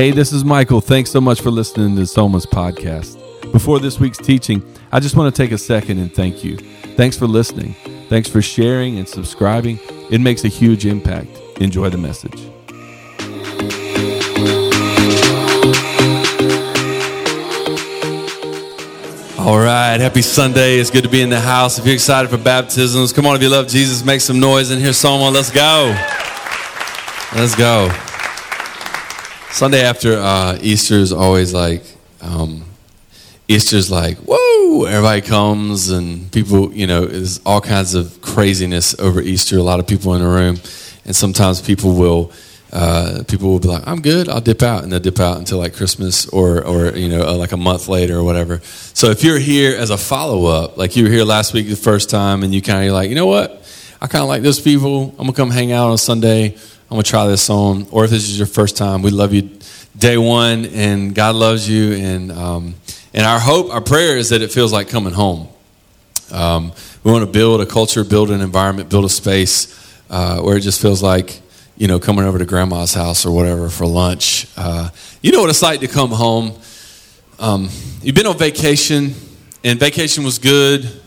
Hey, this is Michael. Thanks so much for listening to Soma's podcast. Before this week's teaching, I just want to take a second and thank you. Thanks for listening. Thanks for sharing and subscribing. It makes a huge impact. Enjoy the message. All right, happy Sunday. It's good to be in the house. If you're excited for baptisms, come on. If you love Jesus, make some noise and hear someone. Let's go. Let's go. Sunday after uh, Easter is always like, um, Easter's like, whoa, everybody comes and people, you know, there's all kinds of craziness over Easter. A lot of people in the room. And sometimes people will uh, people will be like, "I'm good. I'll dip out," and they'll dip out until like Christmas or or you know uh, like a month later or whatever. So if you're here as a follow up, like you were here last week the first time, and you kind of like, you know what, I kind of like those people. I'm gonna come hang out on Sunday. I'm gonna try this on. Or if this is your first time, we love you day one, and God loves you, and um, and our hope, our prayer is that it feels like coming home. Um, we want to build a culture, build an environment, build a space uh, where it just feels like you know, coming over to grandma's house or whatever for lunch. Uh, you know what it's like to come home. Um, you've been on vacation, and vacation was good, and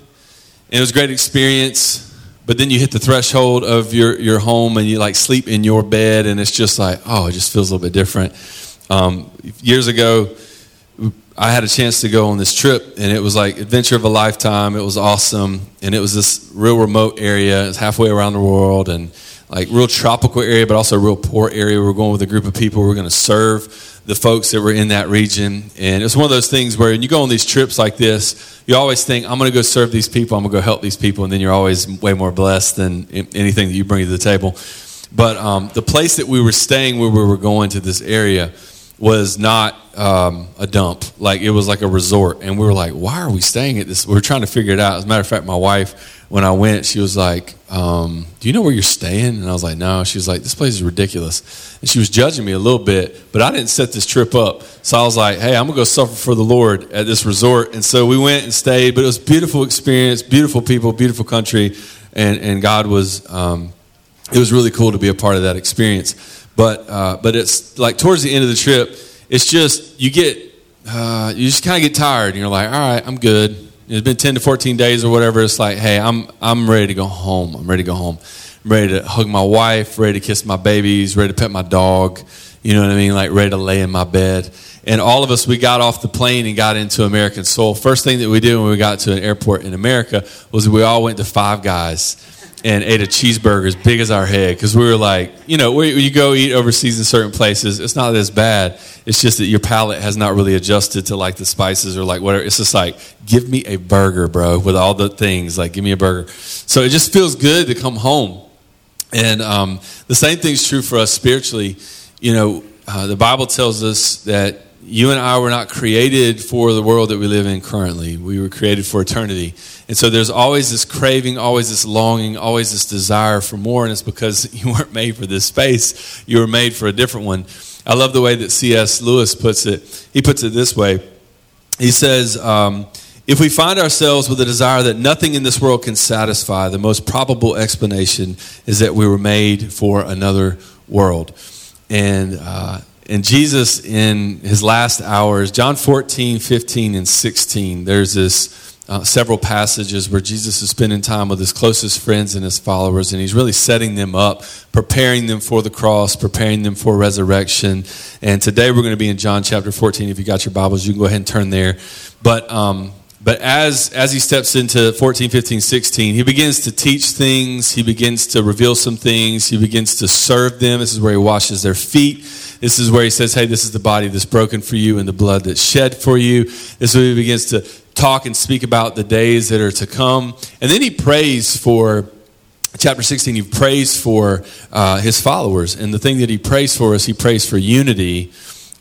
it was a great experience. But then you hit the threshold of your, your home, and you like sleep in your bed, and it's just like, oh, it just feels a little bit different. Um, years ago, I had a chance to go on this trip, and it was like adventure of a lifetime. It was awesome, and it was this real remote area. It's halfway around the world, and like real tropical area, but also a real poor area. We are going with a group of people. We are going to serve the folks that were in that region. And it's one of those things where when you go on these trips like this, you always think, I'm going to go serve these people. I'm going to go help these people. And then you're always way more blessed than anything that you bring to the table. But um, the place that we were staying where we were going to this area was not um, a dump. Like it was like a resort. And we were like, why are we staying at this? We were trying to figure it out. As a matter of fact, my wife when I went, she was like, um, Do you know where you're staying? And I was like, No. She was like, This place is ridiculous. And she was judging me a little bit, but I didn't set this trip up. So I was like, Hey, I'm to go suffer for the Lord at this resort. And so we went and stayed, but it was beautiful experience, beautiful people, beautiful country. And, and God was, um, it was really cool to be a part of that experience. But, uh, but it's like towards the end of the trip, it's just, you get, uh, you just kind of get tired and you're like, All right, I'm good it's been 10 to 14 days or whatever. It's like, hey, I'm, I'm ready to go home. I'm ready to go home. I'm ready to hug my wife, ready to kiss my babies, ready to pet my dog. You know what I mean? Like ready to lay in my bed. And all of us, we got off the plane and got into American Soul. First thing that we did when we got to an airport in America was we all went to Five Guys and ate a cheeseburger as big as our head because we were like, you know, when you go eat overseas in certain places, it's not as bad. It's just that your palate has not really adjusted to like the spices or like whatever. It's just like, give me a burger, bro, with all the things. Like, give me a burger. So it just feels good to come home. And um, the same thing's true for us spiritually. You know, uh, the Bible tells us that you and I were not created for the world that we live in currently. We were created for eternity. And so there's always this craving, always this longing, always this desire for more. And it's because you weren't made for this space, you were made for a different one. I love the way that C.S. Lewis puts it. He puts it this way He says, um, If we find ourselves with a desire that nothing in this world can satisfy, the most probable explanation is that we were made for another world. And, uh, and Jesus, in his last hours, John 14, 15, and 16, there's this uh, several passages where Jesus is spending time with his closest friends and his followers, and he's really setting them up, preparing them for the cross, preparing them for resurrection. And today we're going to be in John chapter 14. If you got your Bibles, you can go ahead and turn there. But um, but as as he steps into 14 15 16 he begins to teach things he begins to reveal some things he begins to serve them this is where he washes their feet this is where he says hey this is the body that's broken for you and the blood that's shed for you. This is where he begins to talk and speak about the days that are to come. And then he prays for chapter 16 he prays for uh, his followers. And the thing that he prays for is he prays for unity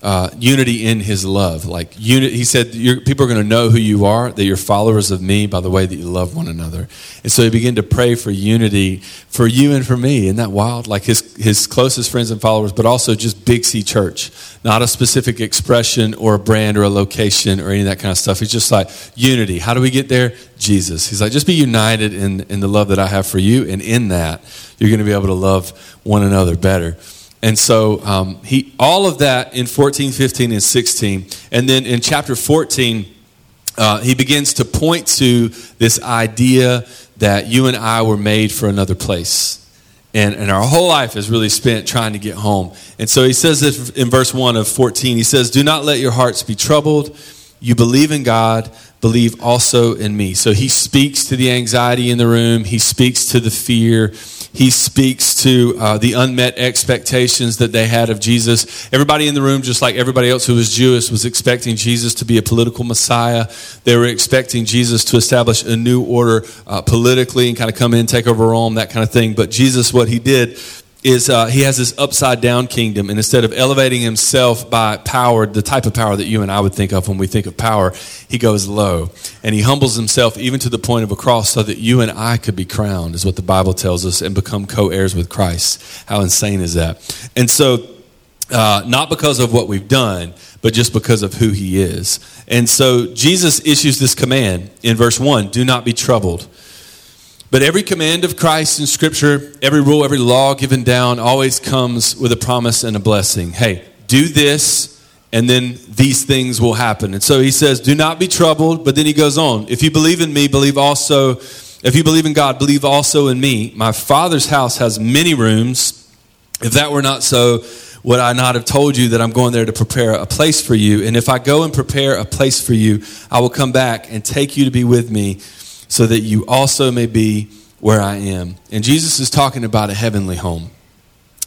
uh, unity in his love. Like he said, people are going to know who you are, that you're followers of me by the way that you love one another. And so he began to pray for unity for you and for me. Isn't that wild? Like his, his closest friends and followers, but also just Big C Church, not a specific expression or a brand or a location or any of that kind of stuff. He's just like unity. How do we get there? Jesus. He's like, just be united in, in the love that I have for you. And in that, you're going to be able to love one another better. And so um, he, all of that in 14, 15, and 16. And then in chapter 14, uh, he begins to point to this idea that you and I were made for another place. And, and our whole life is really spent trying to get home. And so he says this in verse 1 of 14. He says, Do not let your hearts be troubled. You believe in God, believe also in me. So he speaks to the anxiety in the room, he speaks to the fear, he speaks to uh, the unmet expectations that they had of Jesus. Everybody in the room, just like everybody else who was Jewish, was expecting Jesus to be a political Messiah. They were expecting Jesus to establish a new order uh, politically and kind of come in, take over Rome, that kind of thing. But Jesus, what he did is uh, he has this upside down kingdom, and instead of elevating himself by power, the type of power that you and I would think of when we think of power, he goes low. And he humbles himself even to the point of a cross so that you and I could be crowned, is what the Bible tells us, and become co heirs with Christ. How insane is that? And so, uh, not because of what we've done, but just because of who he is. And so, Jesus issues this command in verse 1 do not be troubled. But every command of Christ in Scripture, every rule, every law given down always comes with a promise and a blessing. Hey, do this, and then these things will happen. And so he says, Do not be troubled. But then he goes on, If you believe in me, believe also, if you believe in God, believe also in me. My Father's house has many rooms. If that were not so, would I not have told you that I'm going there to prepare a place for you? And if I go and prepare a place for you, I will come back and take you to be with me so that you also may be where I am. And Jesus is talking about a heavenly home,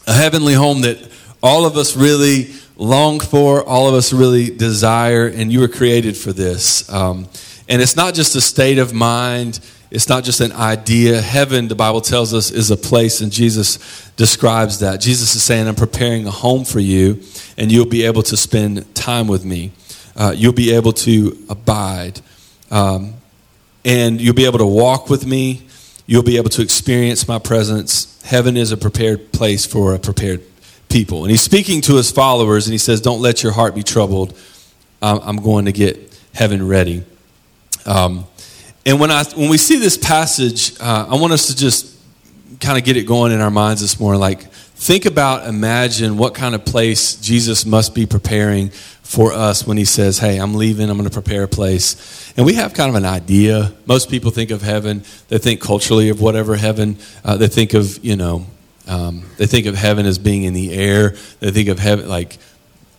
a heavenly home that all of us really long for, all of us really desire, and you were created for this. Um, and it's not just a state of mind. It's not just an idea. Heaven, the Bible tells us, is a place, and Jesus describes that. Jesus is saying, I'm preparing a home for you, and you'll be able to spend time with me. Uh, you'll be able to abide. Um, and you'll be able to walk with me. You'll be able to experience my presence. Heaven is a prepared place for a prepared people. And he's speaking to his followers, and he says, Don't let your heart be troubled. I'm going to get heaven ready. Um, and when, I, when we see this passage, uh, I want us to just kind of get it going in our minds this morning. Like, think about, imagine what kind of place Jesus must be preparing for us when he says, Hey, I'm leaving, I'm going to prepare a place. And we have kind of an idea. Most people think of heaven, they think culturally of whatever heaven, uh, they think of, you know, um, they think of heaven as being in the air. They think of heaven like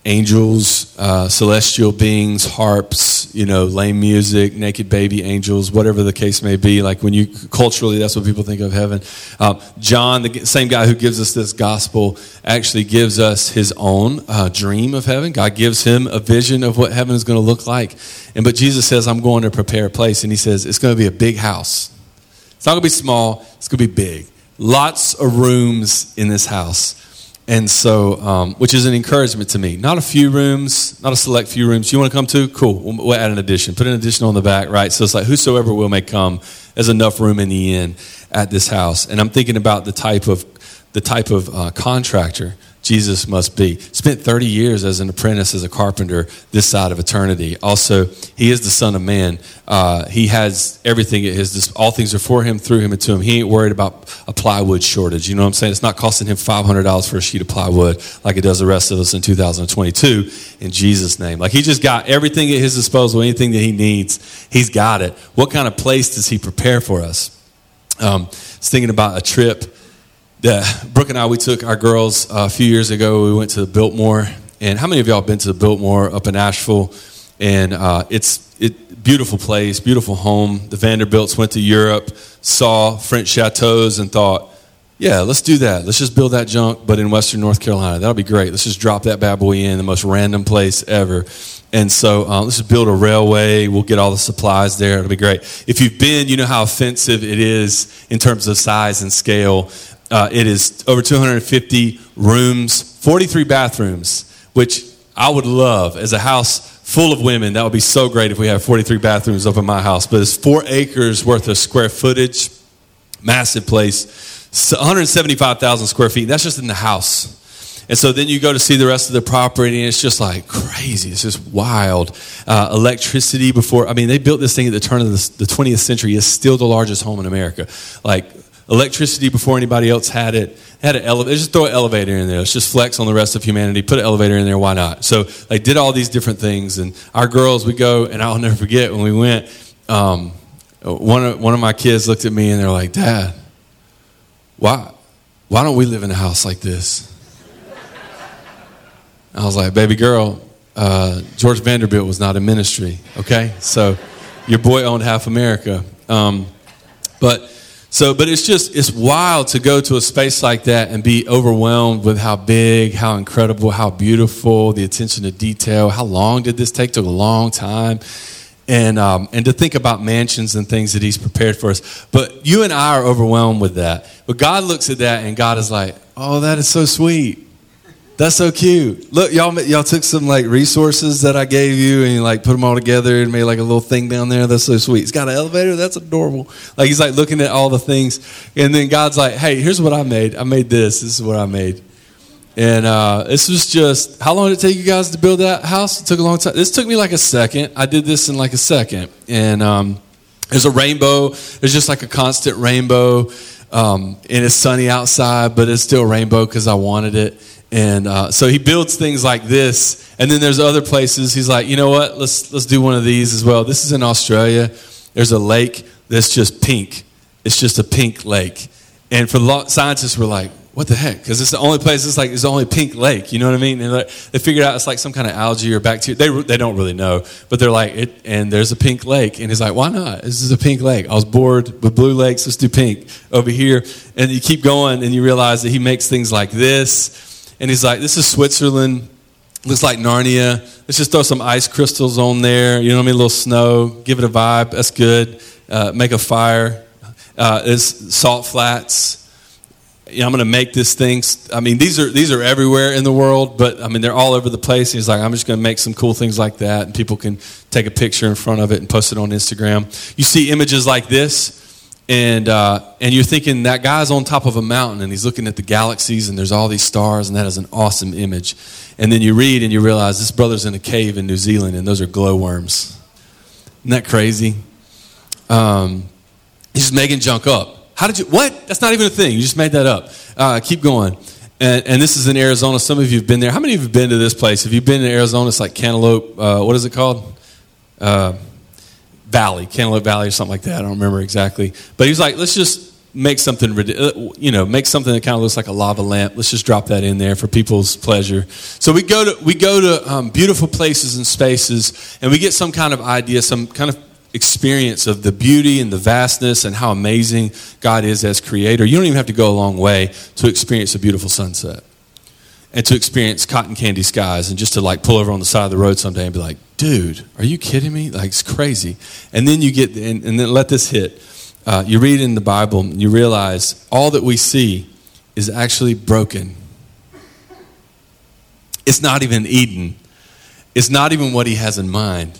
angels, uh, celestial beings, harps, you know, lame music, naked baby angels, whatever the case may be. Like when you culturally, that's what people think of heaven. Uh, John, the same guy who gives us this gospel, actually gives us his own uh, dream of heaven. God gives him a vision of what heaven is going to look like. And but Jesus says, "I'm going to prepare a place," and he says it's going to be a big house. It's not going to be small. It's going to be big. Lots of rooms in this house. And so, um, which is an encouragement to me. Not a few rooms, not a select few rooms. You want to come to? Cool. We'll, we'll add an addition. Put an addition on the back, right? So it's like, whosoever will may come. There's enough room in the inn at this house. And I'm thinking about the type of the type of uh, contractor Jesus must be. Spent 30 years as an apprentice, as a carpenter, this side of eternity. Also, he is the Son of Man. Uh, he has everything at his, all things are for him, through him, and to him. He ain't worried about a plywood shortage. You know what I'm saying? It's not costing him $500 for a sheet of plywood like it does the rest of us in 2022 in Jesus' name. Like he just got everything at his disposal, anything that he needs, he's got it. What kind of place does he prepare for us? Um, thinking about a trip that Brooke and I, we took our girls uh, a few years ago. We went to the Biltmore. And how many of y'all been to the Biltmore up in Asheville? And uh, it's it beautiful place, beautiful home. The Vanderbilts went to Europe, saw French chateaus, and thought, yeah, let's do that. Let's just build that junk, but in Western North Carolina. That'll be great. Let's just drop that bad boy in, the most random place ever. And so uh, let's just build a railway. We'll get all the supplies there. It'll be great. If you've been, you know how offensive it is in terms of size and scale. Uh, it is over 250 rooms, 43 bathrooms, which I would love as a house full of women. That would be so great if we had 43 bathrooms up in my house. But it's four acres worth of square footage, massive place, 175,000 square feet. That's just in the house. And so then you go to see the rest of the property, and it's just like crazy. It's just wild. Uh, electricity before, I mean, they built this thing at the turn of the, the 20th century. It's still the largest home in America. Like electricity before anybody else had it. Had an elevator. Just throw an elevator in there. Let's just flex on the rest of humanity. Put an elevator in there. Why not? So they did all these different things. And our girls, we go, and I'll never forget when we went. Um, one of one of my kids looked at me and they're like, "Dad, why why don't we live in a house like this?" I was like, "Baby girl, uh, George Vanderbilt was not in ministry. Okay, so your boy owned half America." Um, but so, but it's just, it's wild to go to a space like that and be overwhelmed with how big, how incredible, how beautiful, the attention to detail. How long did this take? Took a long time. And, um, and to think about mansions and things that he's prepared for us. But you and I are overwhelmed with that. But God looks at that and God is like, oh, that is so sweet. That's so cute. Look, y'all, y'all took some like resources that I gave you and you like put them all together and made like a little thing down there. That's so sweet. It's got an elevator. That's adorable. Like he's like looking at all the things, and then God's like, "Hey, here's what I made. I made this. This is what I made." And uh, this was just how long did it take you guys to build that house? It took a long time. This took me like a second. I did this in like a second, and um, there's a rainbow. There's just like a constant rainbow, um, and it's sunny outside, but it's still rainbow because I wanted it and uh, so he builds things like this, and then there's other places. He's like, you know what? Let's let's do one of these as well. This is in Australia. There's a lake that's just pink. It's just a pink lake, and for the scientists, we're like, what the heck? Because it's the only place. It's like it's the only pink lake. You know what I mean? And they figured out it's like some kind of algae or bacteria. They they don't really know, but they're like it. And there's a pink lake, and he's like, why not? This is a pink lake. I was bored with blue lakes. Let's do pink over here. And you keep going, and you realize that he makes things like this and he's like, This is Switzerland. Looks like Narnia. Let's just throw some ice crystals on there. You know what I mean? A little snow. Give it a vibe. That's good. Uh, make a fire. Uh, it's salt flats. I'm going to make this thing. I mean, these are these are everywhere in the world, but I mean, they're all over the place. And he's like, I'm just going to make some cool things like that, and people can take a picture in front of it and post it on Instagram. You see images like this and uh, and you're thinking that guy's on top of a mountain and he's looking at the galaxies and there's all these stars and that is an awesome image. And then you read and you realize this brother's in a cave in new zealand and those are glowworms. Isn't that crazy? Um, he's just making junk up. How did you what? That's not even a thing. You just made that up. Uh, keep going. And, and, this is in arizona. Some of you have been there. How many of you have been to this place? Have you been in arizona? It's like cantaloupe uh, what is it called? Uh, Valley, Cantaloupe Valley, or something like that. I don't remember exactly. But he was like, let's just make something, uh, you know, make something that kind of looks like a lava lamp. Let's just drop that in there for people's pleasure. So we go to we go to um, beautiful places and spaces, and we get some kind of idea, some kind of experience of the beauty and the vastness and how amazing God is as creator. You don't even have to go a long way to experience a beautiful sunset and to experience cotton candy skies and just to like pull over on the side of the road someday and be like, dude, are you kidding me? Like, it's crazy. And then you get, and, and then let this hit. Uh, you read in the Bible, you realize all that we see is actually broken. It's not even Eden. It's not even what he has in mind.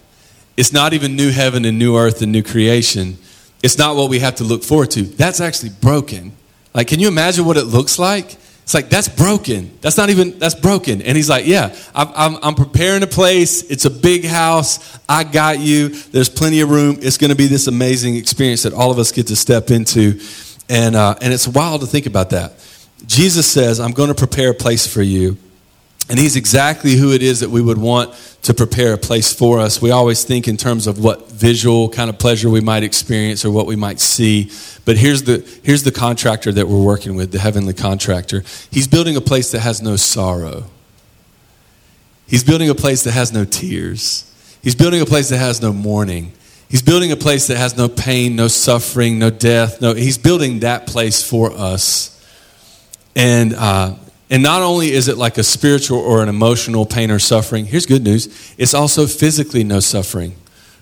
It's not even new heaven and new earth and new creation. It's not what we have to look forward to. That's actually broken. Like, can you imagine what it looks like? It's like, that's broken. That's not even, that's broken. And he's like, yeah, I'm, I'm, preparing a place. It's a big house. I got you. There's plenty of room. It's going to be this amazing experience that all of us get to step into. And, uh, and it's wild to think about that. Jesus says, I'm going to prepare a place for you. And he's exactly who it is that we would want to prepare a place for us. We always think in terms of what visual kind of pleasure we might experience or what we might see. But here's the, here's the contractor that we're working with, the heavenly contractor. He's building a place that has no sorrow. He's building a place that has no tears. He's building a place that has no mourning. He's building a place that has no pain, no suffering, no death. No, he's building that place for us. And uh, and not only is it like a spiritual or an emotional pain or suffering, here's good news it's also physically no suffering,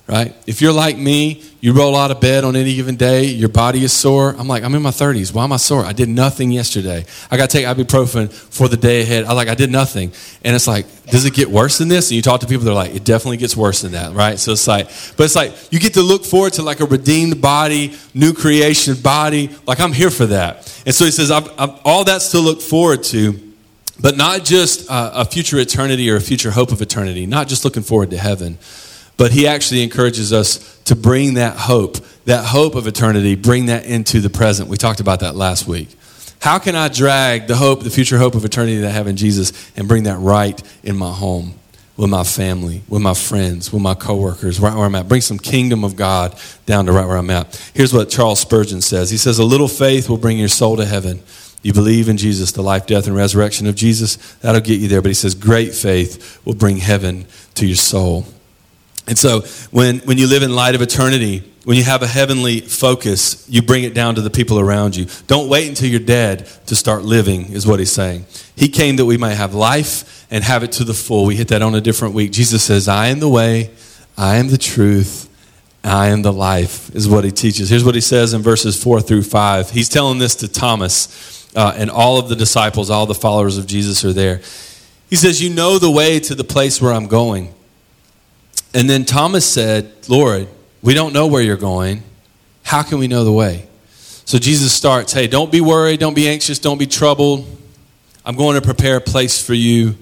right? If you're like me, you roll out of bed on any given day, your body is sore. I'm like, I'm in my 30s. Why am I sore? I did nothing yesterday. I got to take ibuprofen for the day ahead. I like, I did nothing. And it's like, does it get worse than this? And you talk to people, they're like, it definitely gets worse than that, right? So it's like, but it's like, you get to look forward to like a redeemed body, new creation body. Like, I'm here for that. And so he says, I've, I've, all that's to look forward to but not just a future eternity or a future hope of eternity, not just looking forward to heaven, But he actually encourages us to bring that hope, that hope of eternity, bring that into the present. We talked about that last week. How can I drag the hope, the future hope of eternity that I have in Jesus and bring that right in my home, with my family, with my friends, with my coworkers, right where I'm at? Bring some kingdom of God down to right where I'm at. Here's what Charles Spurgeon says He says, A little faith will bring your soul to heaven. You believe in Jesus, the life, death, and resurrection of Jesus, that'll get you there. But he says, Great faith will bring heaven to your soul. And so when, when you live in light of eternity, when you have a heavenly focus, you bring it down to the people around you. Don't wait until you're dead to start living, is what he's saying. He came that we might have life and have it to the full. We hit that on a different week. Jesus says, I am the way, I am the truth, I am the life, is what he teaches. Here's what he says in verses 4 through 5. He's telling this to Thomas, uh, and all of the disciples, all the followers of Jesus are there. He says, You know the way to the place where I'm going. And then Thomas said, Lord, we don't know where you're going. How can we know the way? So Jesus starts, Hey, don't be worried, don't be anxious, don't be troubled. I'm going to prepare a place for you.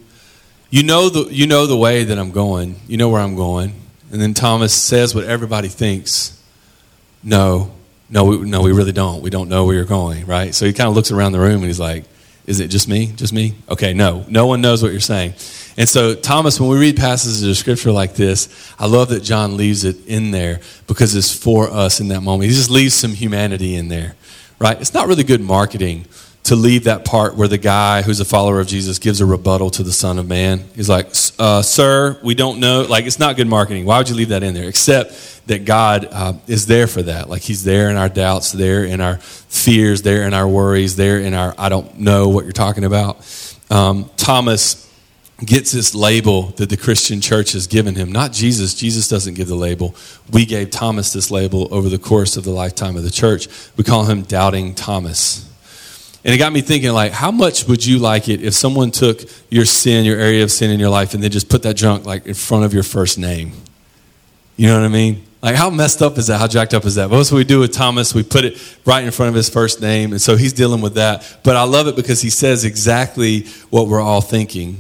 You know the, you know the way that I'm going, you know where I'm going. And then Thomas says what everybody thinks No, no, we, no, we really don't. We don't know where you're going, right? So he kind of looks around the room and he's like, Is it just me? Just me? Okay, no, no one knows what you're saying. And so, Thomas, when we read passages of scripture like this, I love that John leaves it in there because it's for us in that moment. He just leaves some humanity in there, right? It's not really good marketing to leave that part where the guy who's a follower of Jesus gives a rebuttal to the Son of Man. He's like, uh, Sir, we don't know. Like, it's not good marketing. Why would you leave that in there? Except that God uh, is there for that. Like, He's there in our doubts, there in our fears, there in our worries, there in our, I don't know what you're talking about. Um, Thomas gets this label that the Christian church has given him. Not Jesus. Jesus doesn't give the label. We gave Thomas this label over the course of the lifetime of the church. We call him Doubting Thomas. And it got me thinking, like, how much would you like it if someone took your sin, your area of sin in your life, and then just put that junk like in front of your first name? You know what I mean? Like, how messed up is that? How jacked up is that? Most what we do with Thomas, we put it right in front of his first name, and so he's dealing with that. But I love it because he says exactly what we're all thinking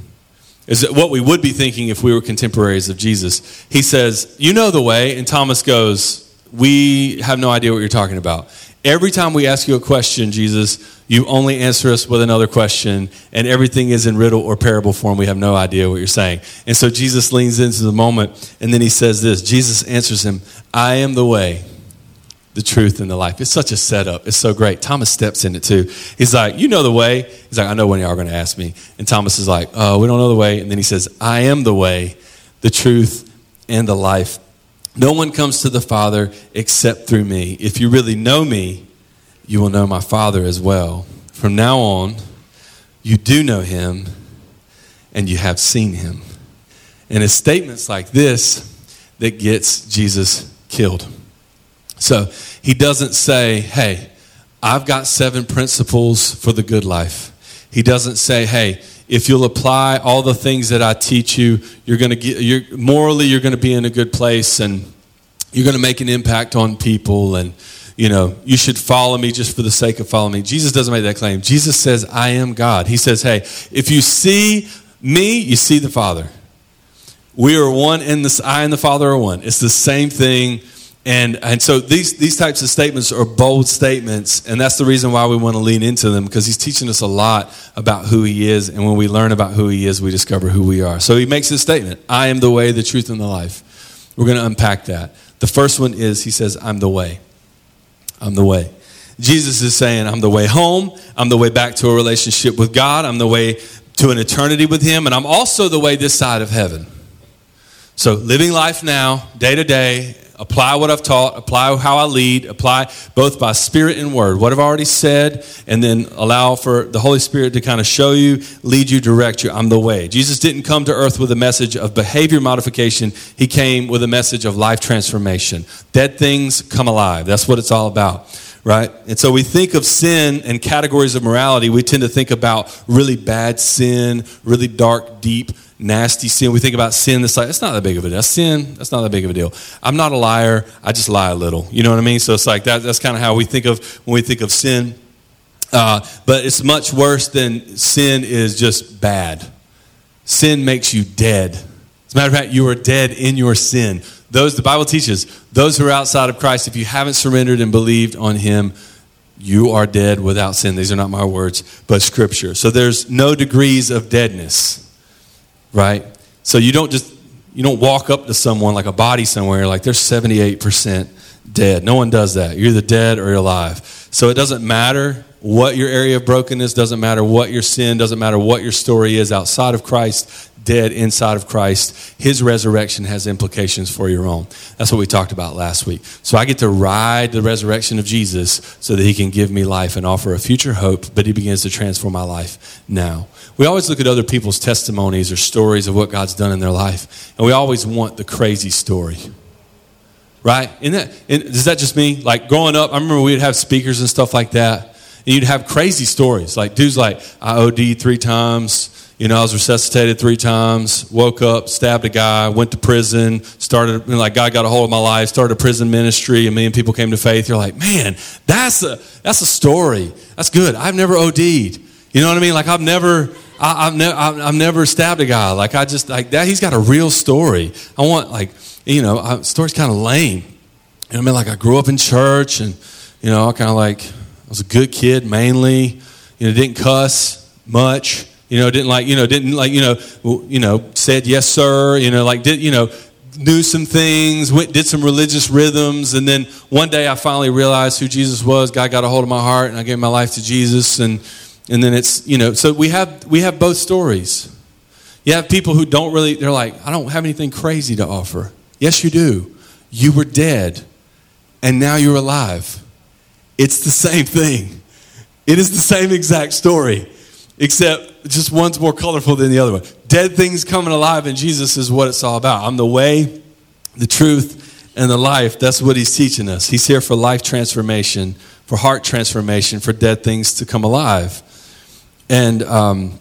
is what we would be thinking if we were contemporaries of Jesus. He says, You know the way. And Thomas goes, We have no idea what you're talking about. Every time we ask you a question, Jesus, you only answer us with another question, and everything is in riddle or parable form. We have no idea what you're saying. And so Jesus leans into the moment, and then he says this Jesus answers him, I am the way the truth and the life. It's such a setup. It's so great. Thomas steps in it too. He's like, You know the way. He's like, I know when y'all are going to ask me. And Thomas is like, Oh, we don't know the way. And then he says, I am the way, the truth, and the life. No one comes to the Father except through me. If you really know me, you will know my Father as well. From now on, you do know him and you have seen him. And it's statements like this that gets Jesus killed. So he doesn't say, hey, I've got seven principles for the good life. He doesn't say, hey, if you'll apply all the things that I teach you, you're going to get, you're, morally, you're going to be in a good place and you're going to make an impact on people and, you know, you should follow me just for the sake of following me. Jesus doesn't make that claim. Jesus says, I am God. He says, hey, if you see me, you see the Father. We are one and the I and the Father are one. It's the same thing and, and so these, these types of statements are bold statements, and that's the reason why we want to lean into them because he's teaching us a lot about who he is. And when we learn about who he is, we discover who we are. So he makes this statement I am the way, the truth, and the life. We're going to unpack that. The first one is he says, I'm the way. I'm the way. Jesus is saying, I'm the way home. I'm the way back to a relationship with God. I'm the way to an eternity with him. And I'm also the way this side of heaven. So living life now, day to day, apply what I've taught, apply how I lead, apply both by spirit and word, what I've already said, and then allow for the Holy Spirit to kind of show you, lead you, direct you. I'm the way. Jesus didn't come to earth with a message of behavior modification, He came with a message of life transformation. Dead things come alive. That's what it's all about right? And so we think of sin and categories of morality. We tend to think about really bad sin, really dark, deep nasty sin. We think about sin that's like, it's not that big of a deal. Sin, that's not that big of a deal. I'm not a liar. I just lie a little. You know what I mean? So it's like that, that's kind of how we think of when we think of sin. Uh, but it's much worse than sin is just bad. Sin makes you dead. As a matter of fact, you are dead in your sin. Those, the Bible teaches, those who are outside of Christ, if you haven't surrendered and believed on Him, you are dead without sin. These are not my words, but Scripture. So there's no degrees of deadness, right? So you don't just you don't walk up to someone like a body somewhere like they're 78% dead. No one does that. You're either dead or you're alive. So it doesn't matter what your area of brokenness, doesn't matter what your sin, doesn't matter what your story is outside of Christ, dead inside of Christ. His resurrection has implications for your own. That's what we talked about last week. So I get to ride the resurrection of Jesus so that he can give me life and offer a future hope, but he begins to transform my life now. We always look at other people's testimonies or stories of what God's done in their life, and we always want the crazy story right? Isn't that, is that just me? Like growing up, I remember we'd have speakers and stuff like that, and you'd have crazy stories. Like dudes like, I OD'd three times, you know, I was resuscitated three times, woke up, stabbed a guy, went to prison, started, you know, like God got a hold of my life, started a prison ministry, me and people came to faith. You're like, man, that's a, that's a story. That's good. I've never OD'd. You know what I mean? Like I've never, I, have never, I've never stabbed a guy. Like I just, like that, he's got a real story. I want like, you know, I, story's kind of lame. You know what I mean? Like I grew up in church and, you know, I kind of like, I was a good kid mainly, you know, didn't cuss much, you know, didn't like, you know, didn't like, you know, you know, said yes, sir, you know, like did, you know, knew some things, went, did some religious rhythms, and then one day I finally realized who Jesus was. God got a hold of my heart, and I gave my life to Jesus, and and then it's you know, so we have we have both stories. You have people who don't really, they're like, I don't have anything crazy to offer. Yes, you do. You were dead, and now you're alive. It's the same thing. It is the same exact story, except just one's more colorful than the other one. Dead things coming alive in Jesus is what it's all about. I'm the way, the truth, and the life. That's what he's teaching us. He's here for life transformation, for heart transformation, for dead things to come alive. And, um,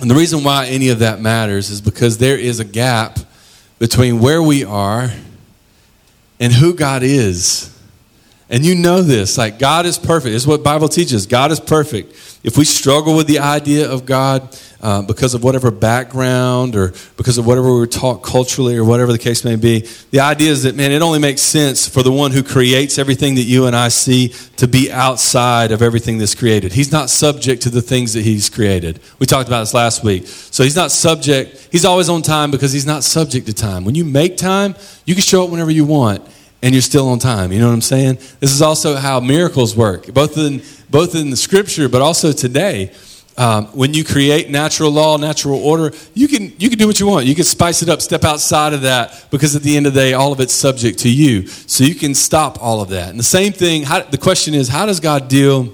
and the reason why any of that matters is because there is a gap between where we are and who God is. And you know this, like God is perfect. Is what Bible teaches. God is perfect. If we struggle with the idea of God uh, because of whatever background or because of whatever we were taught culturally or whatever the case may be, the idea is that, man, it only makes sense for the one who creates everything that you and I see to be outside of everything that's created. He's not subject to the things that he's created. We talked about this last week. So he's not subject, he's always on time because he's not subject to time. When you make time, you can show up whenever you want and you're still on time. You know what I'm saying? This is also how miracles work, both in, both in the scripture, but also today. Um, when you create natural law, natural order, you can, you can do what you want. You can spice it up, step outside of that, because at the end of the day, all of it's subject to you. So you can stop all of that. And the same thing, how, the question is, how does God deal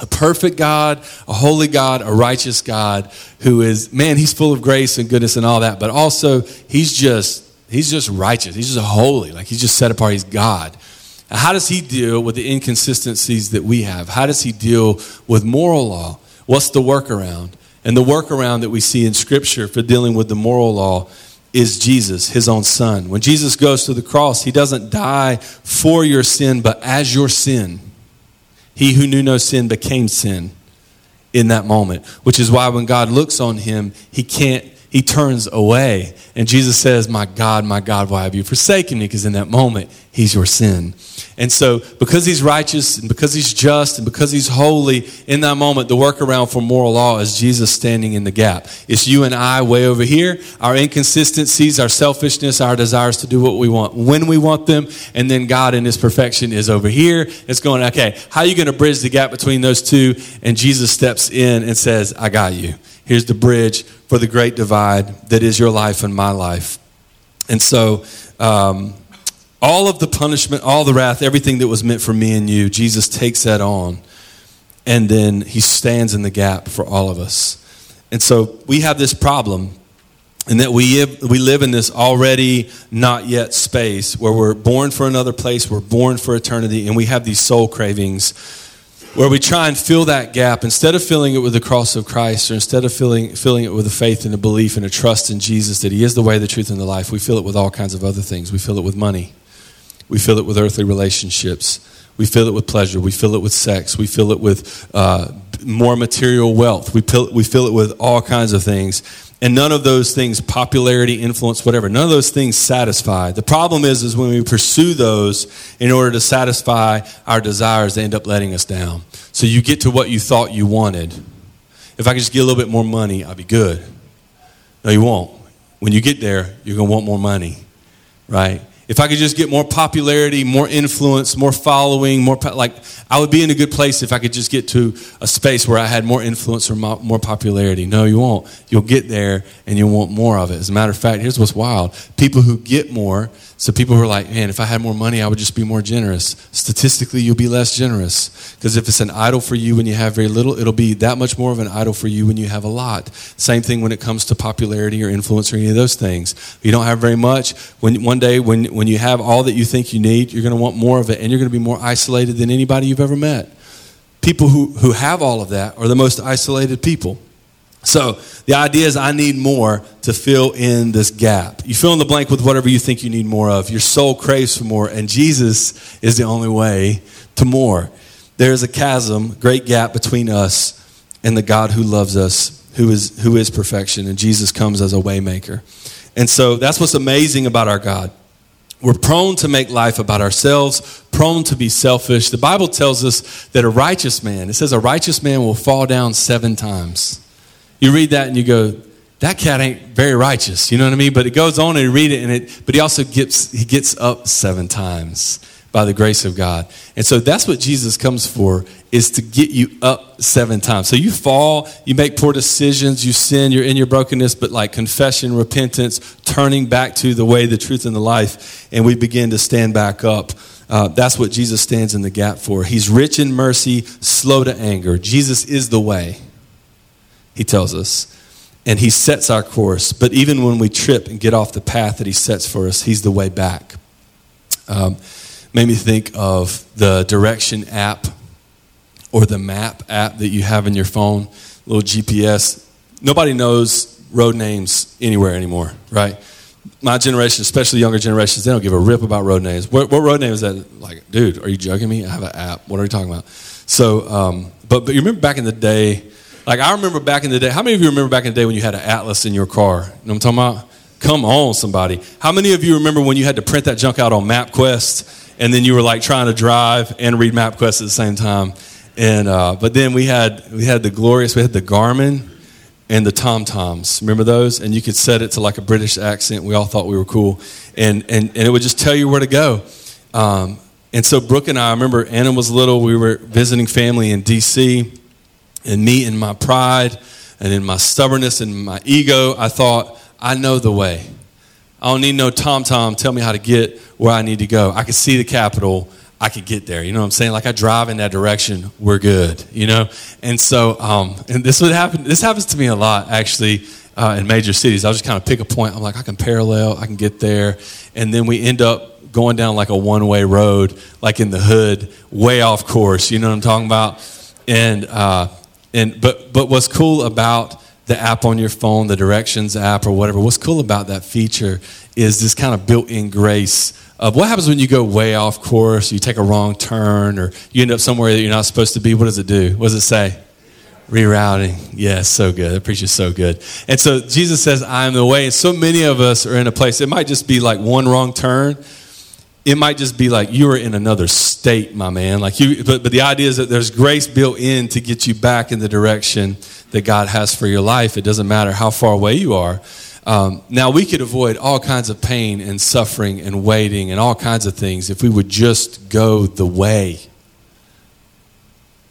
a perfect God, a holy God, a righteous God who is, man, he's full of grace and goodness and all that, but also he's just He's just righteous. He's just holy. Like he's just set apart. He's God. How does he deal with the inconsistencies that we have? How does he deal with moral law? What's the workaround? And the workaround that we see in Scripture for dealing with the moral law is Jesus, his own son. When Jesus goes to the cross, he doesn't die for your sin, but as your sin. He who knew no sin became sin in that moment, which is why when God looks on him, he can't he turns away. And Jesus says, My God, my God, why have you forsaken me? Because in that moment, he's your sin. And so, because he's righteous and because he's just and because he's holy, in that moment, the workaround for moral law is Jesus standing in the gap. It's you and I way over here, our inconsistencies, our selfishness, our desires to do what we want when we want them, and then God in his perfection is over here. It's going, okay, how are you going to bridge the gap between those two? And Jesus steps in and says, I got you. Here's the bridge for the great divide that is your life and my life. And so, um, all of the punishment, all the wrath, everything that was meant for me and you, Jesus takes that on. And then he stands in the gap for all of us. And so we have this problem in that we we live in this already not yet space where we're born for another place, we're born for eternity, and we have these soul cravings where we try and fill that gap. Instead of filling it with the cross of Christ or instead of filling, filling it with a faith and a belief and a trust in Jesus that He is the way, the truth, and the life, we fill it with all kinds of other things. We fill it with money, we fill it with earthly relationships, we fill it with pleasure, we fill it with sex, we fill it with uh, more material wealth. We fill, we fill it with all kinds of things. And none of those things, popularity, influence, whatever, none of those things satisfy. The problem is, is when we pursue those in order to satisfy our desires, they end up letting us down. So you get to what you thought you wanted. If I could just get a little bit more money, I'd be good. No, you won't. When you get there, you're going to want more money, right? If I could just get more popularity, more influence, more following, more like I would be in a good place if I could just get to a space where I had more influence or more popularity. No, you won't. You'll get there and you'll want more of it. As a matter of fact, here's what's wild: people who get more. So people are like, man, if I had more money, I would just be more generous. Statistically, you'll be less generous because if it's an idol for you when you have very little, it'll be that much more of an idol for you when you have a lot. Same thing when it comes to popularity or influence or any of those things. If you don't have very much, when one day when when you have all that you think you need, you're going to want more of it and you're going to be more isolated than anybody you've ever met. People who, who have all of that are the most isolated people. So the idea is I need more to fill in this gap. You fill in the blank with whatever you think you need more of. Your soul craves for more, and Jesus is the only way to more. There is a chasm, great gap between us and the God who loves us, who is, who is perfection, and Jesus comes as a waymaker. And so that's what's amazing about our God. We're prone to make life about ourselves, prone to be selfish. The Bible tells us that a righteous man, it says a righteous man will fall down seven times. You read that and you go, that cat ain't very righteous. You know what I mean? But it goes on and you read it, and it, but he also gets, he gets up seven times by the grace of God. And so that's what Jesus comes for is to get you up seven times. So you fall, you make poor decisions, you sin, you're in your brokenness, but like confession, repentance, turning back to the way, the truth, and the life, and we begin to stand back up. Uh, that's what Jesus stands in the gap for. He's rich in mercy, slow to anger. Jesus is the way, he tells us. And he sets our course. But even when we trip and get off the path that he sets for us, he's the way back. Um, made me think of the direction app or the map app that you have in your phone, little GPS. Nobody knows road names anywhere anymore, right? My generation, especially younger generations, they don't give a rip about road names. What, what road name is that? Like, dude, are you joking me? I have an app. What are you talking about? So, um, but, but you remember back in the day, like I remember back in the day, how many of you remember back in the day when you had an atlas in your car? You know what I'm talking about? Come on, somebody. How many of you remember when you had to print that junk out on MapQuest and then you were like trying to drive and read MapQuest at the same time? And uh, but then we had we had the glorious we had the Garmin and the Tom Toms. Remember those? And you could set it to like a British accent. We all thought we were cool, and and and it would just tell you where to go. Um, and so Brooke and I, I remember Anna was little. We were visiting family in D.C. And me, in my pride and in my stubbornness and my ego, I thought I know the way. I don't need no Tom Tom tell me how to get where I need to go. I can see the Capitol. I could get there. You know what I'm saying? Like I drive in that direction, we're good. You know, and so um, and this would happen. This happens to me a lot actually uh, in major cities. I'll just kind of pick a point. I'm like, I can parallel, I can get there, and then we end up going down like a one way road, like in the hood, way off course. You know what I'm talking about? And uh, and but but what's cool about the app on your phone, the directions app or whatever, what's cool about that feature is this kind of built-in grace of what happens when you go way off course, you take a wrong turn, or you end up somewhere that you're not supposed to be. What does it do? What does it say? Rerouting. Yes, yeah, so good. That preach is so good. And so Jesus says, I am the way. And so many of us are in a place, it might just be like one wrong turn. It might just be like you are in another state, my man. Like you, but, but the idea is that there's grace built in to get you back in the direction that God has for your life. It doesn't matter how far away you are. Um, now, we could avoid all kinds of pain and suffering and waiting and all kinds of things if we would just go the way.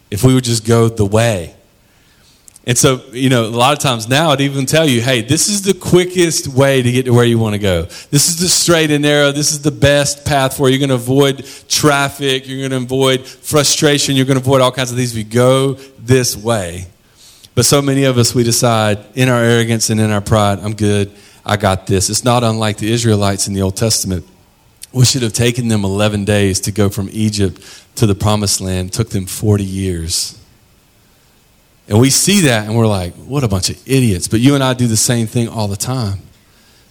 If we would just go the way. And so, you know, a lot of times now I'd even tell you, hey, this is the quickest way to get to where you want to go. This is the straight and narrow. This is the best path for you. You're going to avoid traffic. You're going to avoid frustration. You're going to avoid all kinds of things if you go this way. But so many of us, we decide in our arrogance and in our pride, I'm good, I got this. It's not unlike the Israelites in the Old Testament. We should have taken them 11 days to go from Egypt to the promised land. It took them 40 years. And we see that and we're like, what a bunch of idiots. But you and I do the same thing all the time.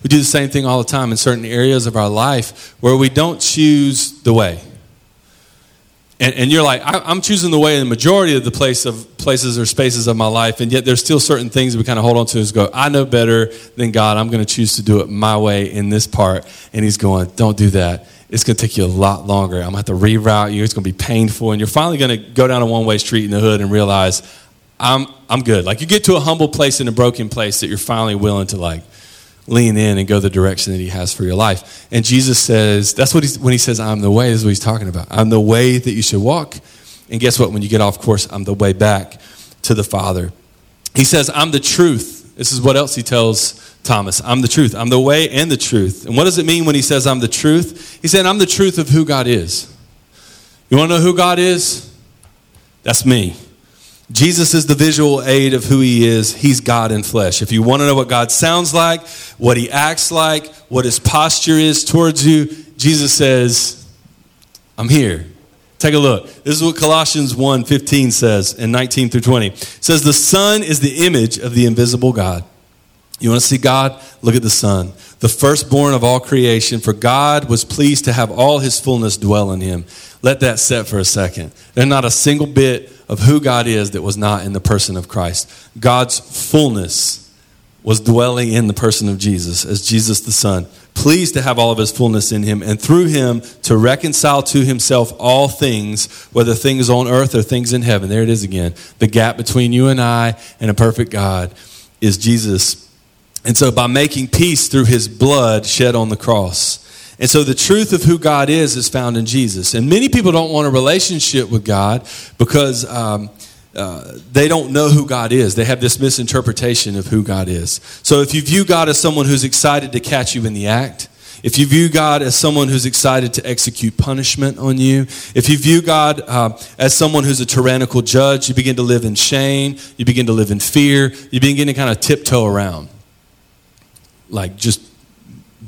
We do the same thing all the time in certain areas of our life where we don't choose the way. and, and you're like, I, am choosing the way in the majority of the place of places or spaces of my life, and yet there's still certain things we kind of hold on to. Is go, I know better than God. I'm going to choose to do it my way in this part. And He's going, don't do that. It's going to take you a lot longer. I'm going to have to reroute you. It's going to be painful, and you're finally going to go down a one way street in the hood and realize, I'm I'm good. Like you get to a humble place in a broken place that you're finally willing to like lean in and go the direction that he has for your life. And Jesus says, that's what he's, when he says, I'm the way, is what he's talking about. I'm the way that you should walk. And guess what? When you get off course, I'm the way back to the Father. He says, I'm the truth. This is what else he tells Thomas. I'm the truth. I'm the way and the truth. And what does it mean when he says, I'm the truth? He said, I'm the truth of who God is. You want to know who God is? That's me. Jesus is the visual aid of who he is. He's God in flesh. If you want to know what God sounds like, what he acts like, what his posture is towards you, Jesus says, I'm here. Take a look. This is what Colossians 1 15 says in 19 through 20. It says, The Son is the image of the invisible God. You want to see God? Look at the Son, the firstborn of all creation, for God was pleased to have all his fullness dwell in him. Let that set for a second. There's not a single bit of who God is that was not in the person of Christ. God's fullness was dwelling in the person of Jesus as Jesus the Son, pleased to have all of his fullness in him, and through him to reconcile to himself all things, whether things on earth or things in heaven. There it is again. The gap between you and I and a perfect God is Jesus. And so, by making peace through his blood shed on the cross, and so the truth of who God is is found in Jesus. And many people don't want a relationship with God because um, uh, they don't know who God is. They have this misinterpretation of who God is. So if you view God as someone who's excited to catch you in the act, if you view God as someone who's excited to execute punishment on you, if you view God uh, as someone who's a tyrannical judge, you begin to live in shame, you begin to live in fear, you begin to kind of tiptoe around. Like just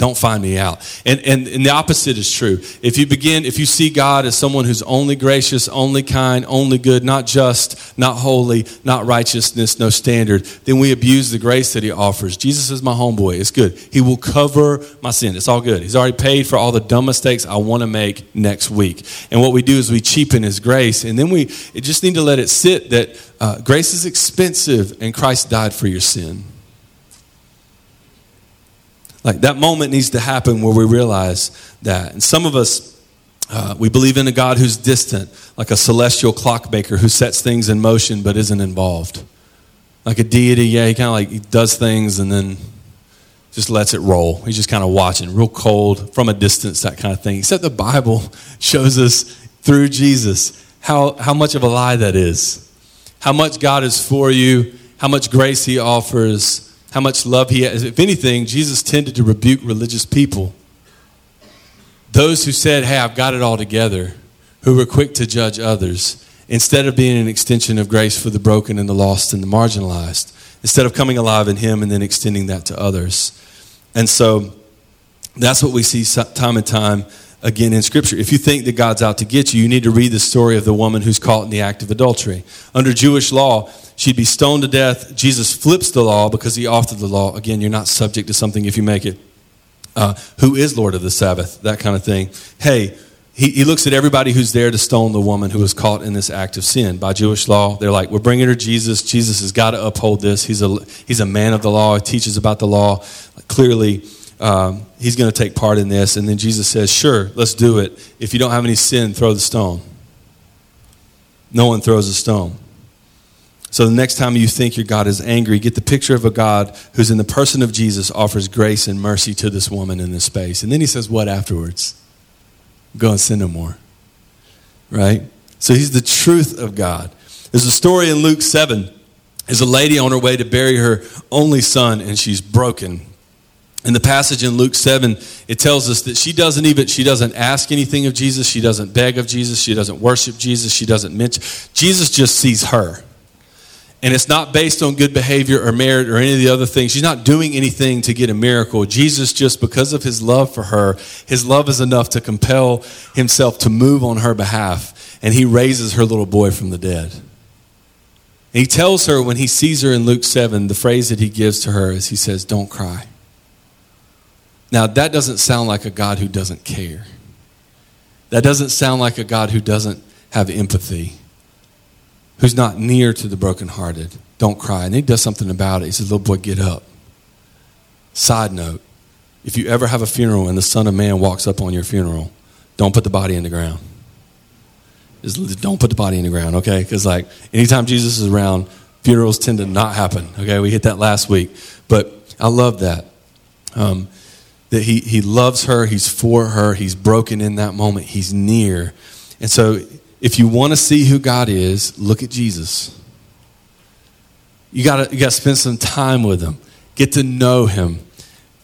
don't find me out. And, and, and the opposite is true. If you begin, if you see God as someone who's only gracious, only kind, only good, not just, not holy, not righteousness, no standard, then we abuse the grace that He offers. Jesus is my homeboy. It's good. He will cover my sin. It's all good. He's already paid for all the dumb mistakes I want to make next week. And what we do is we cheapen His grace. And then we just need to let it sit that uh, grace is expensive and Christ died for your sin. Like that moment needs to happen where we realize that. And some of us, uh, we believe in a God who's distant, like a celestial clockmaker who sets things in motion but isn't involved. Like a deity, yeah, he kind of like he does things and then just lets it roll. He's just kind of watching, real cold, from a distance, that kind of thing. Except the Bible shows us through Jesus how, how much of a lie that is. How much God is for you, how much grace he offers, how much love he has. If anything, Jesus tended to rebuke religious people. Those who said, Hey, I've got it all together, who were quick to judge others, instead of being an extension of grace for the broken and the lost and the marginalized, instead of coming alive in him and then extending that to others. And so that's what we see time and time again in Scripture. If you think that God's out to get you, you need to read the story of the woman who's caught in the act of adultery. Under Jewish law, she'd be stoned to death. Jesus flips the law because he authored the law. Again, you're not subject to something if you make it. Uh, who is Lord of the Sabbath? That kind of thing. Hey, he, he looks at everybody who's there to stone the woman who was caught in this act of sin. By Jewish law, they're like, we're bringing her Jesus. Jesus has got to uphold this. He's a, he's a man of the law. He teaches about the law. Clearly, um, he's going to take part in this. And then Jesus says, Sure, let's do it. If you don't have any sin, throw the stone. No one throws a stone. So the next time you think your God is angry, get the picture of a God who's in the person of Jesus offers grace and mercy to this woman in this space. And then he says, What afterwards? Go and sin no more. Right? So he's the truth of God. There's a story in Luke 7. There's a lady on her way to bury her only son, and she's broken in the passage in Luke 7, it tells us that she doesn't even she doesn't ask anything of Jesus, she doesn't beg of Jesus, she doesn't worship Jesus, she doesn't mention Jesus just sees her. And it's not based on good behavior or merit or any of the other things. She's not doing anything to get a miracle. Jesus just because of his love for her, his love is enough to compel himself to move on her behalf, and he raises her little boy from the dead. And he tells her when he sees her in Luke 7, the phrase that he gives to her is he says, "Don't cry." Now, that doesn't sound like a God who doesn't care. That doesn't sound like a God who doesn't have empathy, who's not near to the brokenhearted. Don't cry. And he does something about it. He says, Little boy, get up. Side note if you ever have a funeral and the Son of Man walks up on your funeral, don't put the body in the ground. Just don't put the body in the ground, okay? Because, like, anytime Jesus is around, funerals tend to not happen, okay? We hit that last week. But I love that. Um, that he, he loves her, he's for her, he's broken in that moment, he's near. And so, if you want to see who God is, look at Jesus. You got you to spend some time with him, get to know him,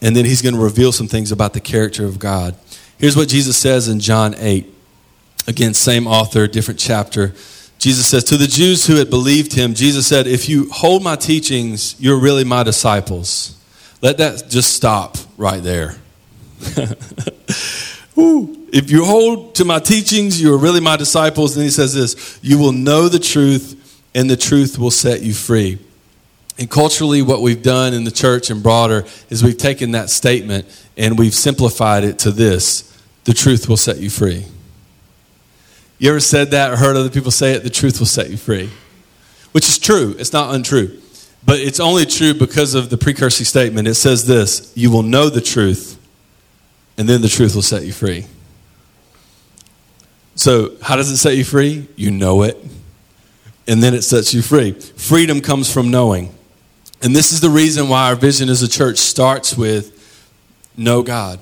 and then he's going to reveal some things about the character of God. Here's what Jesus says in John 8. Again, same author, different chapter. Jesus says, To the Jews who had believed him, Jesus said, If you hold my teachings, you're really my disciples. Let that just stop right there. if you hold to my teachings, you are really my disciples. Then he says this You will know the truth, and the truth will set you free. And culturally, what we've done in the church and broader is we've taken that statement and we've simplified it to this the truth will set you free. You ever said that or heard other people say it? The truth will set you free. Which is true, it's not untrue. But it's only true because of the precursor statement. It says this You will know the truth, and then the truth will set you free. So, how does it set you free? You know it, and then it sets you free. Freedom comes from knowing. And this is the reason why our vision as a church starts with know God.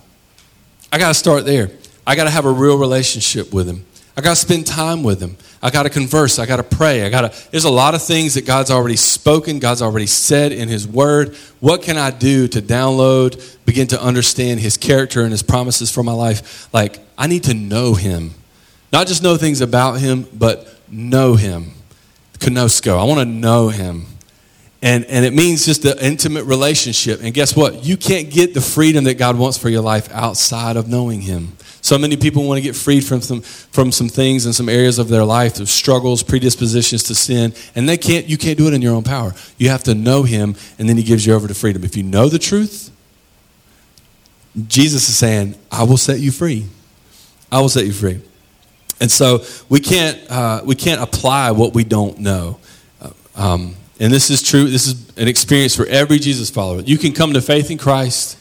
I got to start there. I got to have a real relationship with Him. I got to spend time with Him. I got to converse. I got to pray. I got to. There's a lot of things that God's already spoken, God's already said in His Word. What can I do to download, begin to understand His character and His promises for my life? Like, I need to know Him. Not just know things about Him, but know Him. Gnosko. I want to know Him. And, and it means just an intimate relationship. And guess what? You can't get the freedom that God wants for your life outside of knowing Him. So many people want to get freed from some, from some things and some areas of their life, of struggles, predispositions to sin, and they can't, you can't do it in your own power. You have to know Him, and then He gives you over to freedom. If you know the truth, Jesus is saying, I will set you free. I will set you free. And so we can't, uh, we can't apply what we don't know. Uh, um, and this is true, this is an experience for every Jesus follower. You can come to faith in Christ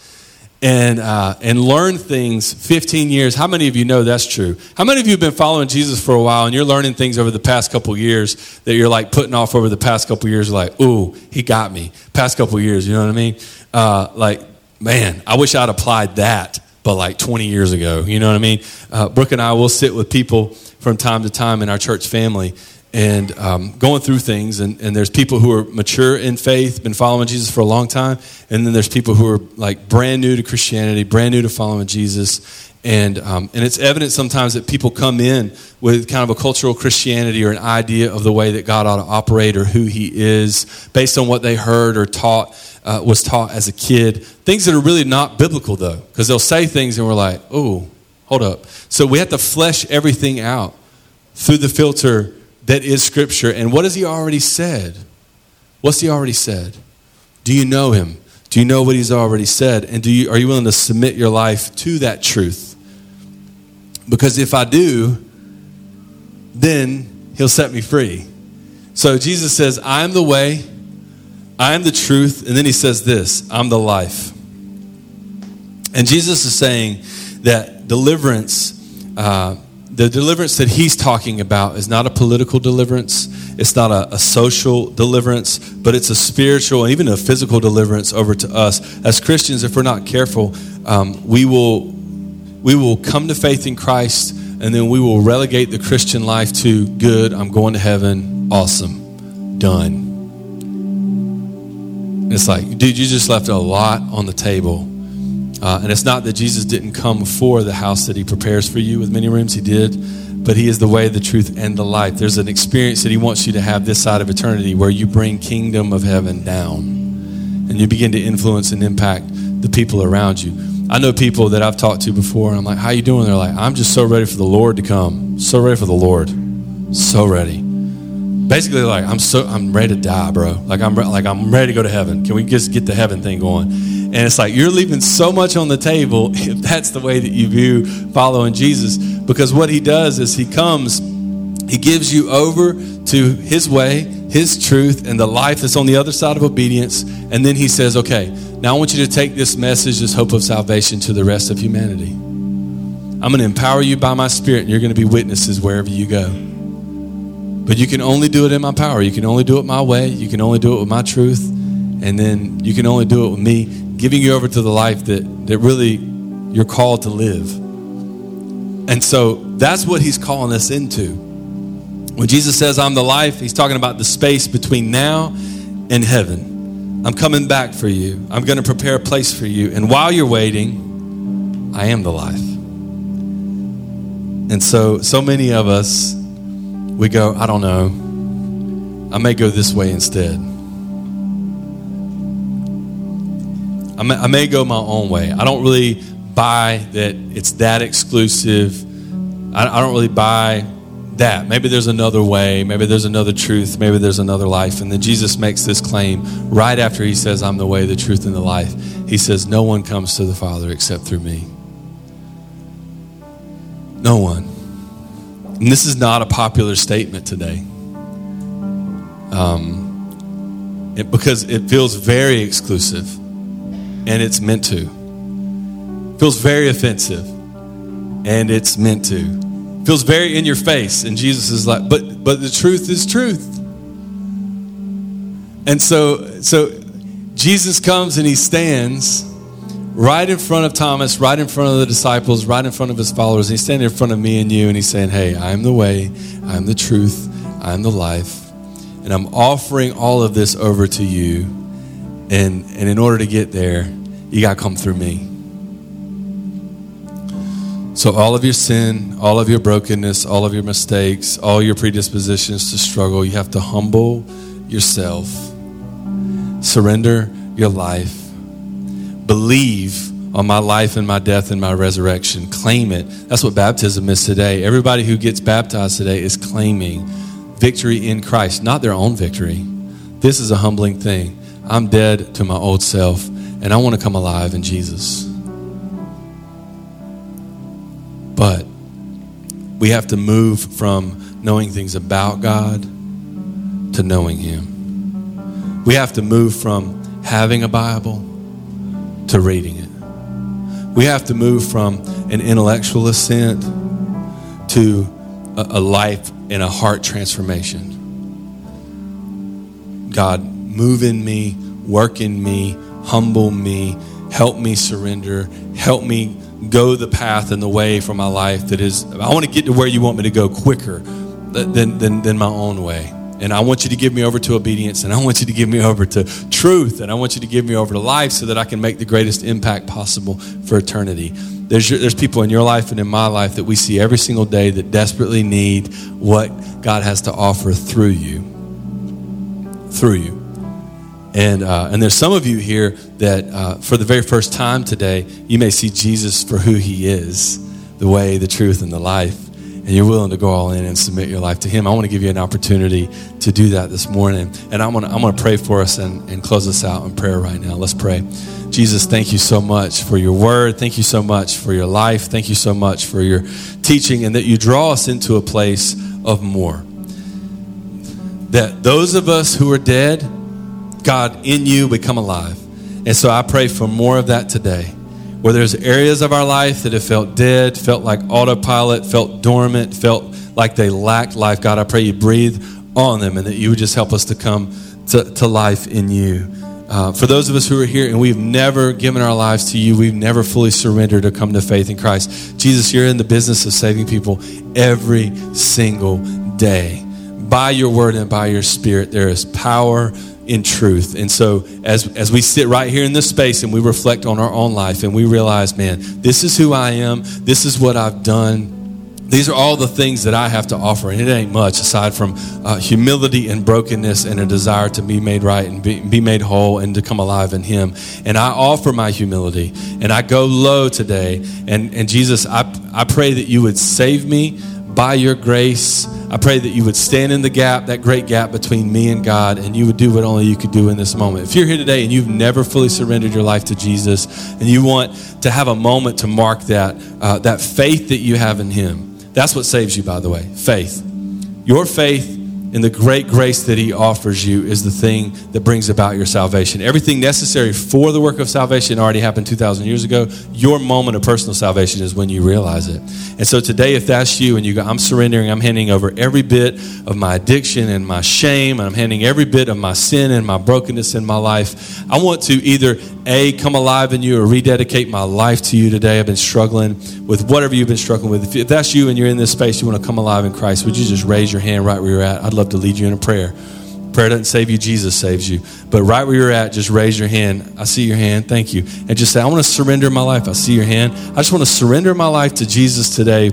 and, uh, and learn things 15 years. How many of you know that's true? How many of you have been following Jesus for a while and you're learning things over the past couple years that you're like putting off over the past couple years? Like, ooh, he got me. Past couple years, you know what I mean? Uh, like, man, I wish I'd applied that, but like 20 years ago, you know what I mean? Uh, Brooke and I will sit with people from time to time in our church family and um, going through things. And, and there's people who are mature in faith, been following Jesus for a long time. And then there's people who are like brand new to Christianity, brand new to following Jesus. And, um, and it's evident sometimes that people come in with kind of a cultural Christianity or an idea of the way that God ought to operate or who He is based on what they heard or taught, uh, was taught as a kid. Things that are really not biblical, though, because they'll say things and we're like, oh, hold up. So we have to flesh everything out through the filter that is Scripture. And what has He already said? What's He already said? Do you know Him? Do you know what He's already said? And do you, are you willing to submit your life to that truth? Because if I do, then He'll set me free. So Jesus says, I am the way, I am the truth, and then He says this I'm the life. And Jesus is saying that deliverance. Uh, the deliverance that he's talking about is not a political deliverance, it's not a, a, social deliverance, but it's a spiritual and even a physical deliverance over to us. As Christians, if we're not careful, um, we, will, we will come to faith in Christ and then we will relegate the Christian life to good, I'm going to heaven, awesome, done. It's like, dude, you just left a lot on the table uh, and it's not that Jesus didn't come for the house that he prepares for you with many rooms, he did, but he is the way, the truth, and the life. There's an experience that he wants you to have this side of eternity where you bring kingdom of heaven down and you begin to influence and impact the people around you. I know people that I've talked to before, and I'm like, "How you doing?" They're like, "I'm just so ready for the Lord to come. So ready for the Lord. So ready." Basically, like I'm so I'm ready to die, bro. Like I'm like I'm ready to go to heaven. Can we just get the heaven thing going? And it's like you're leaving so much on the table if that's the way that you view following Jesus. Because what he does is he comes He gives you over to His way, His truth, and the life that's on the other side of obedience. And then He says, okay, now I want you to take this message, this hope of salvation to the rest of humanity. I'm going to empower you by my Spirit, and you're going to be witnesses wherever you go. But you can only do it in my power. You can only do it my way. You can only do it with my truth. And then you can only do it with me giving you over to the life that, that really you're called to live. And so that's what he's calling us into. When Jesus says, I'm the life, he's talking about the space between now and heaven. I'm coming back for you. I'm going to prepare a place for you. And while you're waiting, I am the life. And so, so many of us, we go, I don't know, I may go this way instead. I may, I may go my own way. I don't really buy that it's that exclusive. I, I don't really buy that. Maybe there's another way. Maybe there's another truth. Maybe there's another life. And then Jesus makes this claim right after he says, I'm the way, the truth, and the life. He says, No one comes to the Father except through me. No one. And this is not a popular statement today. Um, it, because it feels very exclusive and it's meant to. Feels very offensive and it's meant to. Feels very in your face and Jesus is like, but but the truth is truth. And so so Jesus comes and he stands right in front of Thomas, right in front of the disciples, right in front of his followers. He's standing in front of me and you and he's saying, "Hey, I'm the way, I'm the truth, I'm the life." And I'm offering all of this over to you. And, and in order to get there, you got to come through me. So, all of your sin, all of your brokenness, all of your mistakes, all your predispositions to struggle, you have to humble yourself, surrender your life, believe on my life and my death and my resurrection. Claim it. That's what baptism is today. Everybody who gets baptized today is claiming victory in Christ, not their own victory. This is a humbling thing. I'm dead to my old self, and I want to come alive in Jesus. But we have to move from knowing things about God to knowing Him. We have to move from having a Bible to reading it. We have to move from an intellectual assent to a, life and a heart transformation. God, move in me, work in me, humble me, help me surrender, help me go the path and the way for my life that is, I want to get to where you want me to go quicker than, than, than my own way. And I want you to give me over to obedience, and I want you to give me over to truth, and I want you to give me over to life so that I can make the greatest impact possible for eternity. There's, there's people in your life and in my life that we see every single day that desperately need what God has to offer through you. Through you. And, uh, and there's some of you here that uh, for the very first time today, you may see Jesus for who he is the way, the truth, and the life. And you're willing to go all in and submit your life to him. I want to give you an opportunity to do that this morning. And I'm going to, I'm going to pray for us and, and close us out in prayer right now. Let's pray. Jesus, thank you so much for your word. Thank you so much for your life. Thank you so much for your teaching and that you draw us into a place of more. That those of us who are dead, God, in you, we come alive. And so I pray for more of that today. Where there's areas of our life that have felt dead, felt like autopilot, felt dormant, felt like they lacked life. God, I pray you breathe on them and that you would just help us to come to, to life in you. Uh, for those of us who are here and we've never given our lives to you, we've never fully surrendered to come to faith in Christ. Jesus, you're in the business of saving people every single day. By your word and by your spirit, there is power in truth. And so as as we sit right here in this space and we reflect on our own life and we realize, man, this is who I am, this is what I've done. These are all the things that I have to offer, and it ain't much aside from uh, humility and brokenness and a desire to be made right and be, be made whole and to come alive in Him. And I offer my humility, and I go low today. And, and Jesus, I, I pray that you would save me by your grace. I pray that you would stand in the gap, that great gap between me and God, and you would do what only you could do in this moment. If you're here today and you've never fully surrendered your life to Jesus, and you want to have a moment to mark that, uh, that faith that you have in Him, that's what saves you, by the way faith. Your faith in the great grace that He offers you is the thing that brings about your salvation. Everything necessary for the work of salvation already happened 2,000 years ago. Your moment of personal salvation is when you realize it. And so today, if that's you and you go, I'm surrendering, I'm handing over every bit of my addiction and my shame, and I'm handing every bit of my sin and my brokenness in my life, I want to either A, come alive in you or rededicate my life to you today. I've been struggling with whatever you've been struggling with. If that's you and you're in this space, you want to come alive in Christ, would you just raise your hand right where you're at? I'd love love to lead you in a prayer. Prayer doesn't save you, Jesus saves you. But right where you're at, just raise your hand. I see your hand. Thank you. And just say, I want to surrender my life. I see your hand. I just want to surrender my life to Jesus today.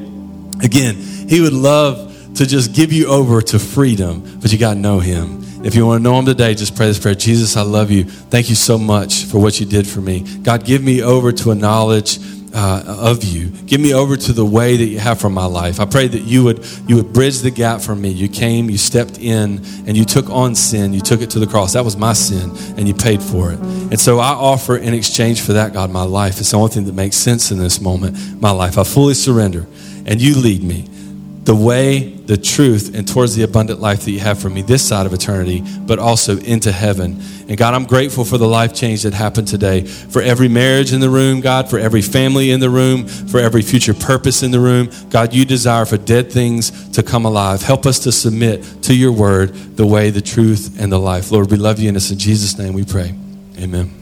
Again, He would love to just give you over to freedom, but you got to know Him. If you want to know Him today, just pray this prayer Jesus, I love you. Thank you so much for what you did for me. God, give me over to a knowledge uh, of you. Give me over to the way that you have for my life. I pray that you would you would bridge the gap for me. You came, you stepped in, and you took on sin. You took it to the cross. That was my sin, and you paid for it. And so I offer in exchange for that, God, my life. It's the only thing that makes sense in this moment. My life. I fully surrender, and you lead me the way, the truth, and towards the abundant life that you have for me this side of eternity, but also into heaven. And God, I'm grateful for the life change that happened today. For every marriage in the room, God, for every family in the room, for every future purpose in the room. God, you desire for dead things to come alive. Help us to submit to your word, the way, the truth, and the life. Lord, we love you, and it's in Jesus' name we pray. Amen.